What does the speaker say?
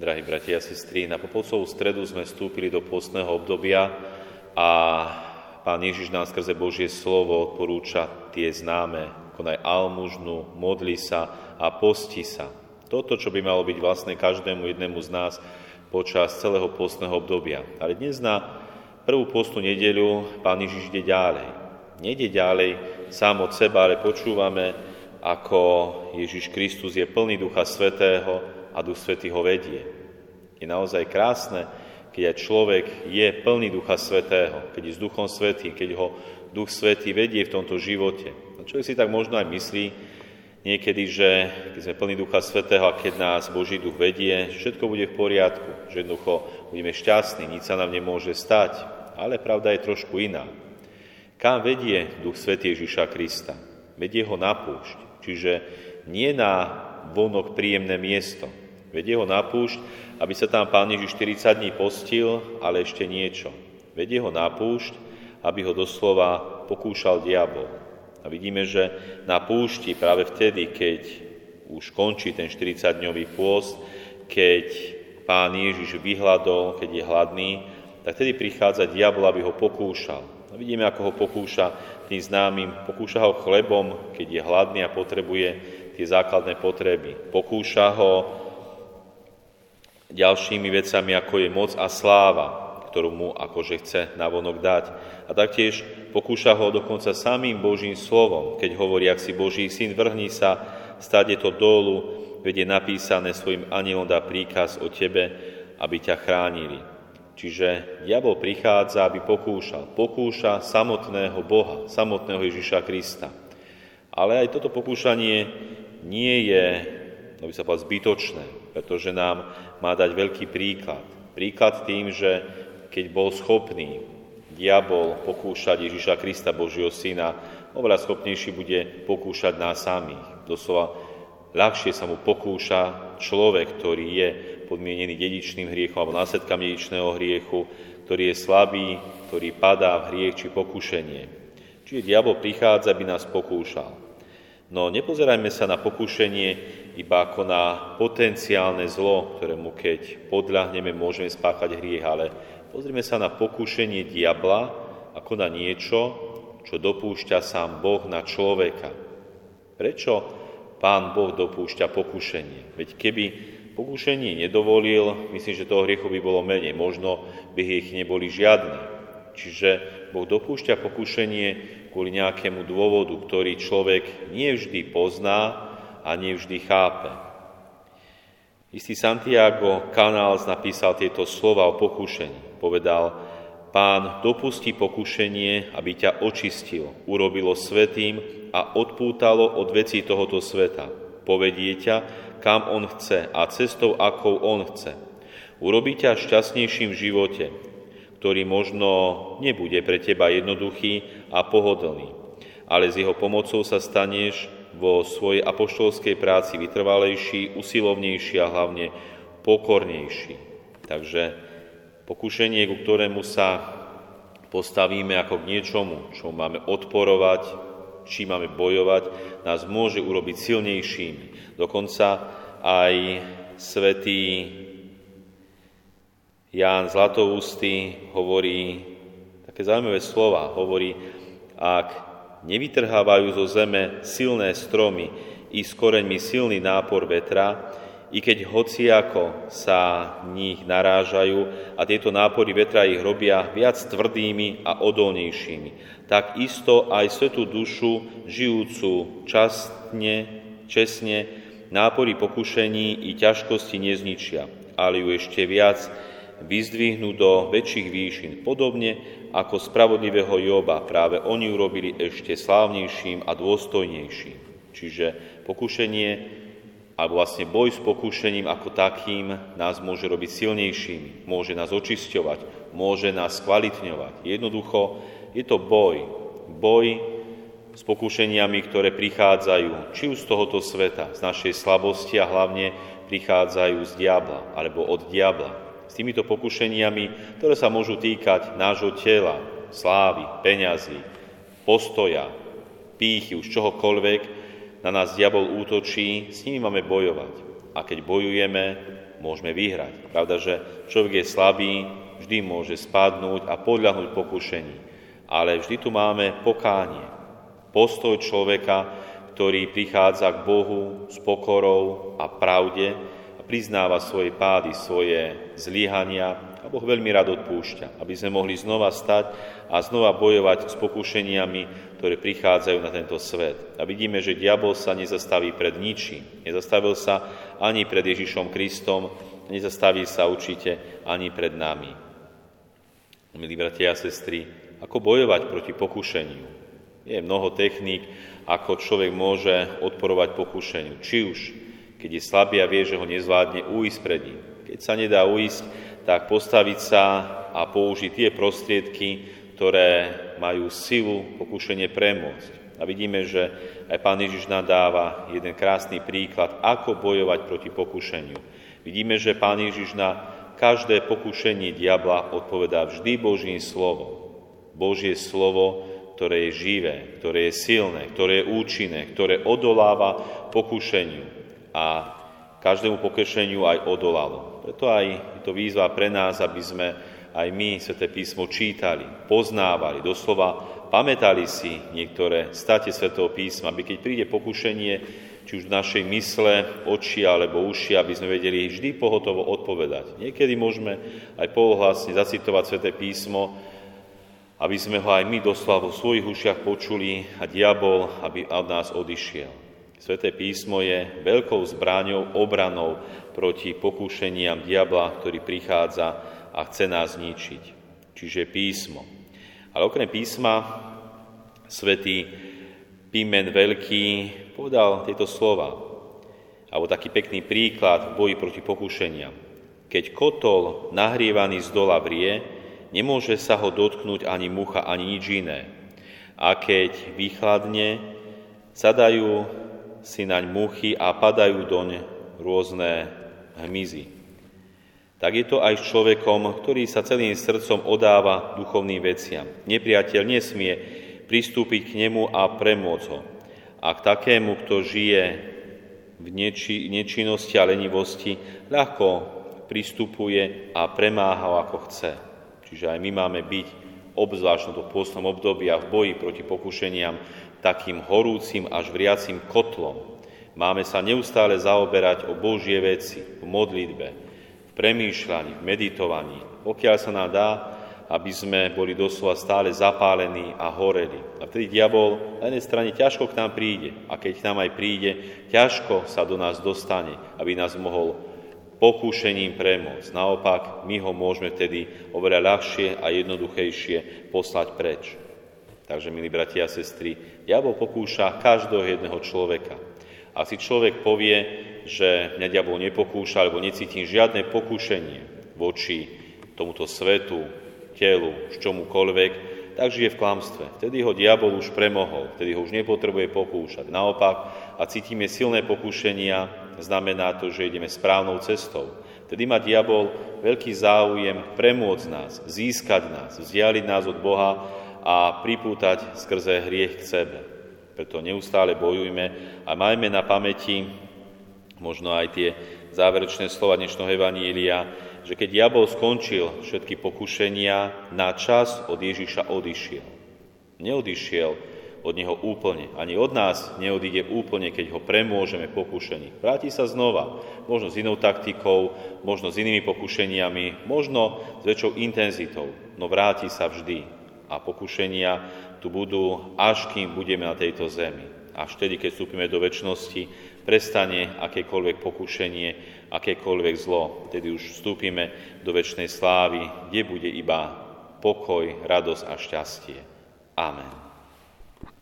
Drahí bratia a sestry, na Popovcovú stredu sme vstúpili do postného obdobia a Pán Ježiš nám skrze Božie slovo odporúča tie známe, konaj almužnu, modli sa a posti sa. Toto, čo by malo byť vlastné každému jednému z nás počas celého postného obdobia. Ale dnes na prvú postnú nedeľu Pán Ježiš ide ďalej. Nede ďalej sám od seba, ale počúvame, ako Ježiš Kristus je plný Ducha Svetého a Duch Svetý ho vedie. Je naozaj krásne, keď aj človek je plný Ducha Svetého, keď je s Duchom Svetým, keď ho Duch Svetý vedie v tomto živote. A človek si tak možno aj myslí niekedy, že keď sme plní Ducha Svetého a keď nás Boží Duch vedie, všetko bude v poriadku, že jednoducho budeme šťastní, nič sa nám nemôže stať. Ale pravda je trošku iná. Kam vedie Duch Svetý Ježiša Krista? Vedie ho na púšť, čiže nie na vonok príjemné miesto. Vedie ho na púšť, aby sa tam Pán Ježiš 40 dní postil, ale ešte niečo. Vedie ho na púšť, aby ho doslova pokúšal diabol. A vidíme, že na púšti práve vtedy, keď už končí ten 40-dňový pôst, keď Pán Ježiš vyhľadol, keď je hladný, tak vtedy prichádza diabol, aby ho pokúšal. A vidíme, ako ho pokúša tým známym. Pokúša ho chlebom, keď je hladný a potrebuje tie základné potreby. Pokúša ho ďalšími vecami, ako je moc a sláva, ktorú mu akože chce navonok dať. A taktiež pokúša ho dokonca samým Božím slovom, keď hovorí, ak si Boží syn, vrhni sa, stade to dolu, veď je napísané svojim anielom dá príkaz o tebe, aby ťa chránili. Čiže diabol prichádza, aby pokúšal. Pokúša samotného Boha, samotného Ježiša Krista. Ale aj toto pokúšanie nie je, no by sa povedal, zbytočné, pretože nám má dať veľký príklad. Príklad tým, že keď bol schopný diabol pokúšať Ježiša Krista, Božieho Syna, oveľa schopnejší bude pokúšať nás samých. Doslova ľahšie sa mu pokúša človek, ktorý je podmienený dedičným hriechom alebo následkami dedičného hriechu, ktorý je slabý, ktorý padá v hriech či pokušenie. Čiže diabol prichádza, aby nás pokúšal. No nepozerajme sa na pokušenie iba ako na potenciálne zlo, ktorému keď podľahneme, môžeme spáchať hriech, ale pozrime sa na pokušenie diabla ako na niečo, čo dopúšťa sám Boh na človeka. Prečo Pán Boh dopúšťa pokušenie? Veď keby pokušenie nedovolil, myslím, že toho hriechu by bolo menej, možno by ich neboli žiadne. Čiže Boh dopúšťa pokušenie kvôli nejakému dôvodu, ktorý človek nie vždy pozná a nie vždy chápe. Istý Santiago Canals napísal tieto slova o pokušení. Povedal, pán dopustí pokušenie, aby ťa očistil, urobilo svetým a odpútalo od vecí tohoto sveta. Povedie ťa kam On chce a cestou, akou On chce. Urobí ťa šťastnejším v živote, ktorý možno nebude pre teba jednoduchý a pohodlný, ale s jeho pomocou sa staneš vo svojej apoštolskej práci vytrvalejší, usilovnejší a hlavne pokornejší. Takže pokušenie, ku ktorému sa postavíme ako k niečomu, čo máme odporovať, či máme bojovať, nás môže urobiť silnejšími. Dokonca aj svätý Ján Zlatoústy hovorí také zaujímavé slova. Hovorí, ak nevytrhávajú zo zeme silné stromy i s koreňmi silný nápor vetra, i keď hociako sa nich narážajú a tieto nápory vetra ich robia viac tvrdými a odolnejšími, tak isto aj svetú dušu, žijúcu častne, česne, nápory pokušení i ťažkosti nezničia, ale ju ešte viac vyzdvihnú do väčších výšin. Podobne ako spravodlivého Joba, práve oni urobili ešte slávnejším a dôstojnejším. Čiže pokušenie alebo vlastne boj s pokúšením ako takým nás môže robiť silnejšími, môže nás očisťovať, môže nás kvalitňovať. Jednoducho je to boj. Boj s pokúšeniami, ktoré prichádzajú či už z tohoto sveta, z našej slabosti a hlavne prichádzajú z diabla alebo od diabla. S týmito pokušeniami, ktoré sa môžu týkať nášho tela, slávy, peňazí, postoja, pýchy, už čohokoľvek, na nás diabol útočí, s nimi máme bojovať. A keď bojujeme, môžeme vyhrať. Pravda, že človek je slabý, vždy môže spadnúť a podľahnúť pokušení. Ale vždy tu máme pokánie. Postoj človeka, ktorý prichádza k Bohu s pokorou a pravde priznáva svoje pády, svoje zlyhania a Boh veľmi rád odpúšťa, aby sme mohli znova stať a znova bojovať s pokušeniami, ktoré prichádzajú na tento svet. A vidíme, že diabol sa nezastaví pred ničím. Nezastavil sa ani pred Ježišom Kristom, nezastaví sa určite ani pred nami. Milí bratia a sestry, ako bojovať proti pokušeniu? Je mnoho techník, ako človek môže odporovať pokušeniu. Či už, keď je slabý a vie, že ho nezvládne, uísť pred ním. Keď sa nedá uísť, tak postaviť sa a použiť tie prostriedky, ktoré majú silu pokušenie premôcť. A vidíme, že aj Pán Ježiš nadáva jeden krásny príklad, ako bojovať proti pokušeniu. Vidíme, že Pán Ježiš na každé pokušenie diabla odpovedá vždy Božím slovom. Božie slovo, ktoré je živé, ktoré je silné, ktoré je účinné, ktoré odoláva pokušeniu. A každému pokušeniu aj odolalo. Preto aj je to výzva pre nás, aby sme aj my Sveté písmo čítali, poznávali, doslova pamätali si niektoré state Svetého písma, aby keď príde pokušenie, či už v našej mysle, oči alebo uši, aby sme vedeli vždy pohotovo odpovedať. Niekedy môžeme aj polohlasne zacitovať Sveté písmo, aby sme ho aj my doslova vo svojich ušiach počuli a diabol, aby od nás odišiel. Sveté písmo je veľkou zbráňou, obranou proti pokúšeniam diabla, ktorý prichádza a chce nás zničiť. Čiže písmo. Ale okrem písma svätý Pimen Veľký povedal tieto slova. Alebo taký pekný príklad v boji proti pokúšeniam. Keď kotol nahrievaný z dola vrie, nemôže sa ho dotknúť ani mucha, ani nič iné. A keď vychladne, zadajú si naň muchy a padajú doň rôzne hmyzy. Tak je to aj s človekom, ktorý sa celým srdcom odáva duchovným veciam. Nepriateľ nesmie pristúpiť k nemu a premôcť ho. A k takému, kto žije v neči, nečinnosti a lenivosti, ľahko pristupuje a premáha ho ako chce. Čiže aj my máme byť obzvlášť v pôstnom období v boji proti pokušeniam takým horúcim až vriacim kotlom. Máme sa neustále zaoberať o Božie veci, v modlitbe, v premýšľaní, v meditovaní, pokiaľ sa nám dá, aby sme boli doslova stále zapálení a horeli. A vtedy diabol na jednej strane ťažko k nám príde. A keď k nám aj príde, ťažko sa do nás dostane, aby nás mohol pokúšením premôcť. Naopak, my ho môžeme vtedy oveľa ľahšie a jednoduchejšie poslať preč. Takže, milí bratia a sestry, diabol pokúša každého jedného človeka. Ak si človek povie, že mňa diabol nepokúša, alebo necítim žiadne pokúšenie voči tomuto svetu, telu, čomukoľvek, tak žije v klamstve. Vtedy ho diabol už premohol, vtedy ho už nepotrebuje pokúšať. Naopak, a cítime silné pokúšenia, znamená to, že ideme správnou cestou. Vtedy má diabol veľký záujem premôcť nás, získať nás, vzdialiť nás od Boha a pripútať skrze hriech k sebe. Preto neustále bojujme a majme na pamäti možno aj tie záverečné slova dnešného Evanília, že keď diabol skončil všetky pokušenia, na čas od Ježiša odišiel. Neodišiel od neho úplne. Ani od nás neodíde úplne, keď ho premôžeme pokušení. Vráti sa znova, možno s inou taktikou, možno s inými pokušeniami, možno s väčšou intenzitou, no vráti sa vždy a pokušenia tu budú, až kým budeme na tejto zemi. Až vtedy, keď vstúpime do väčšnosti, prestane akékoľvek pokušenie, akékoľvek zlo. Vtedy už vstúpime do väčšnej slávy, kde bude iba pokoj, radosť a šťastie. Amen.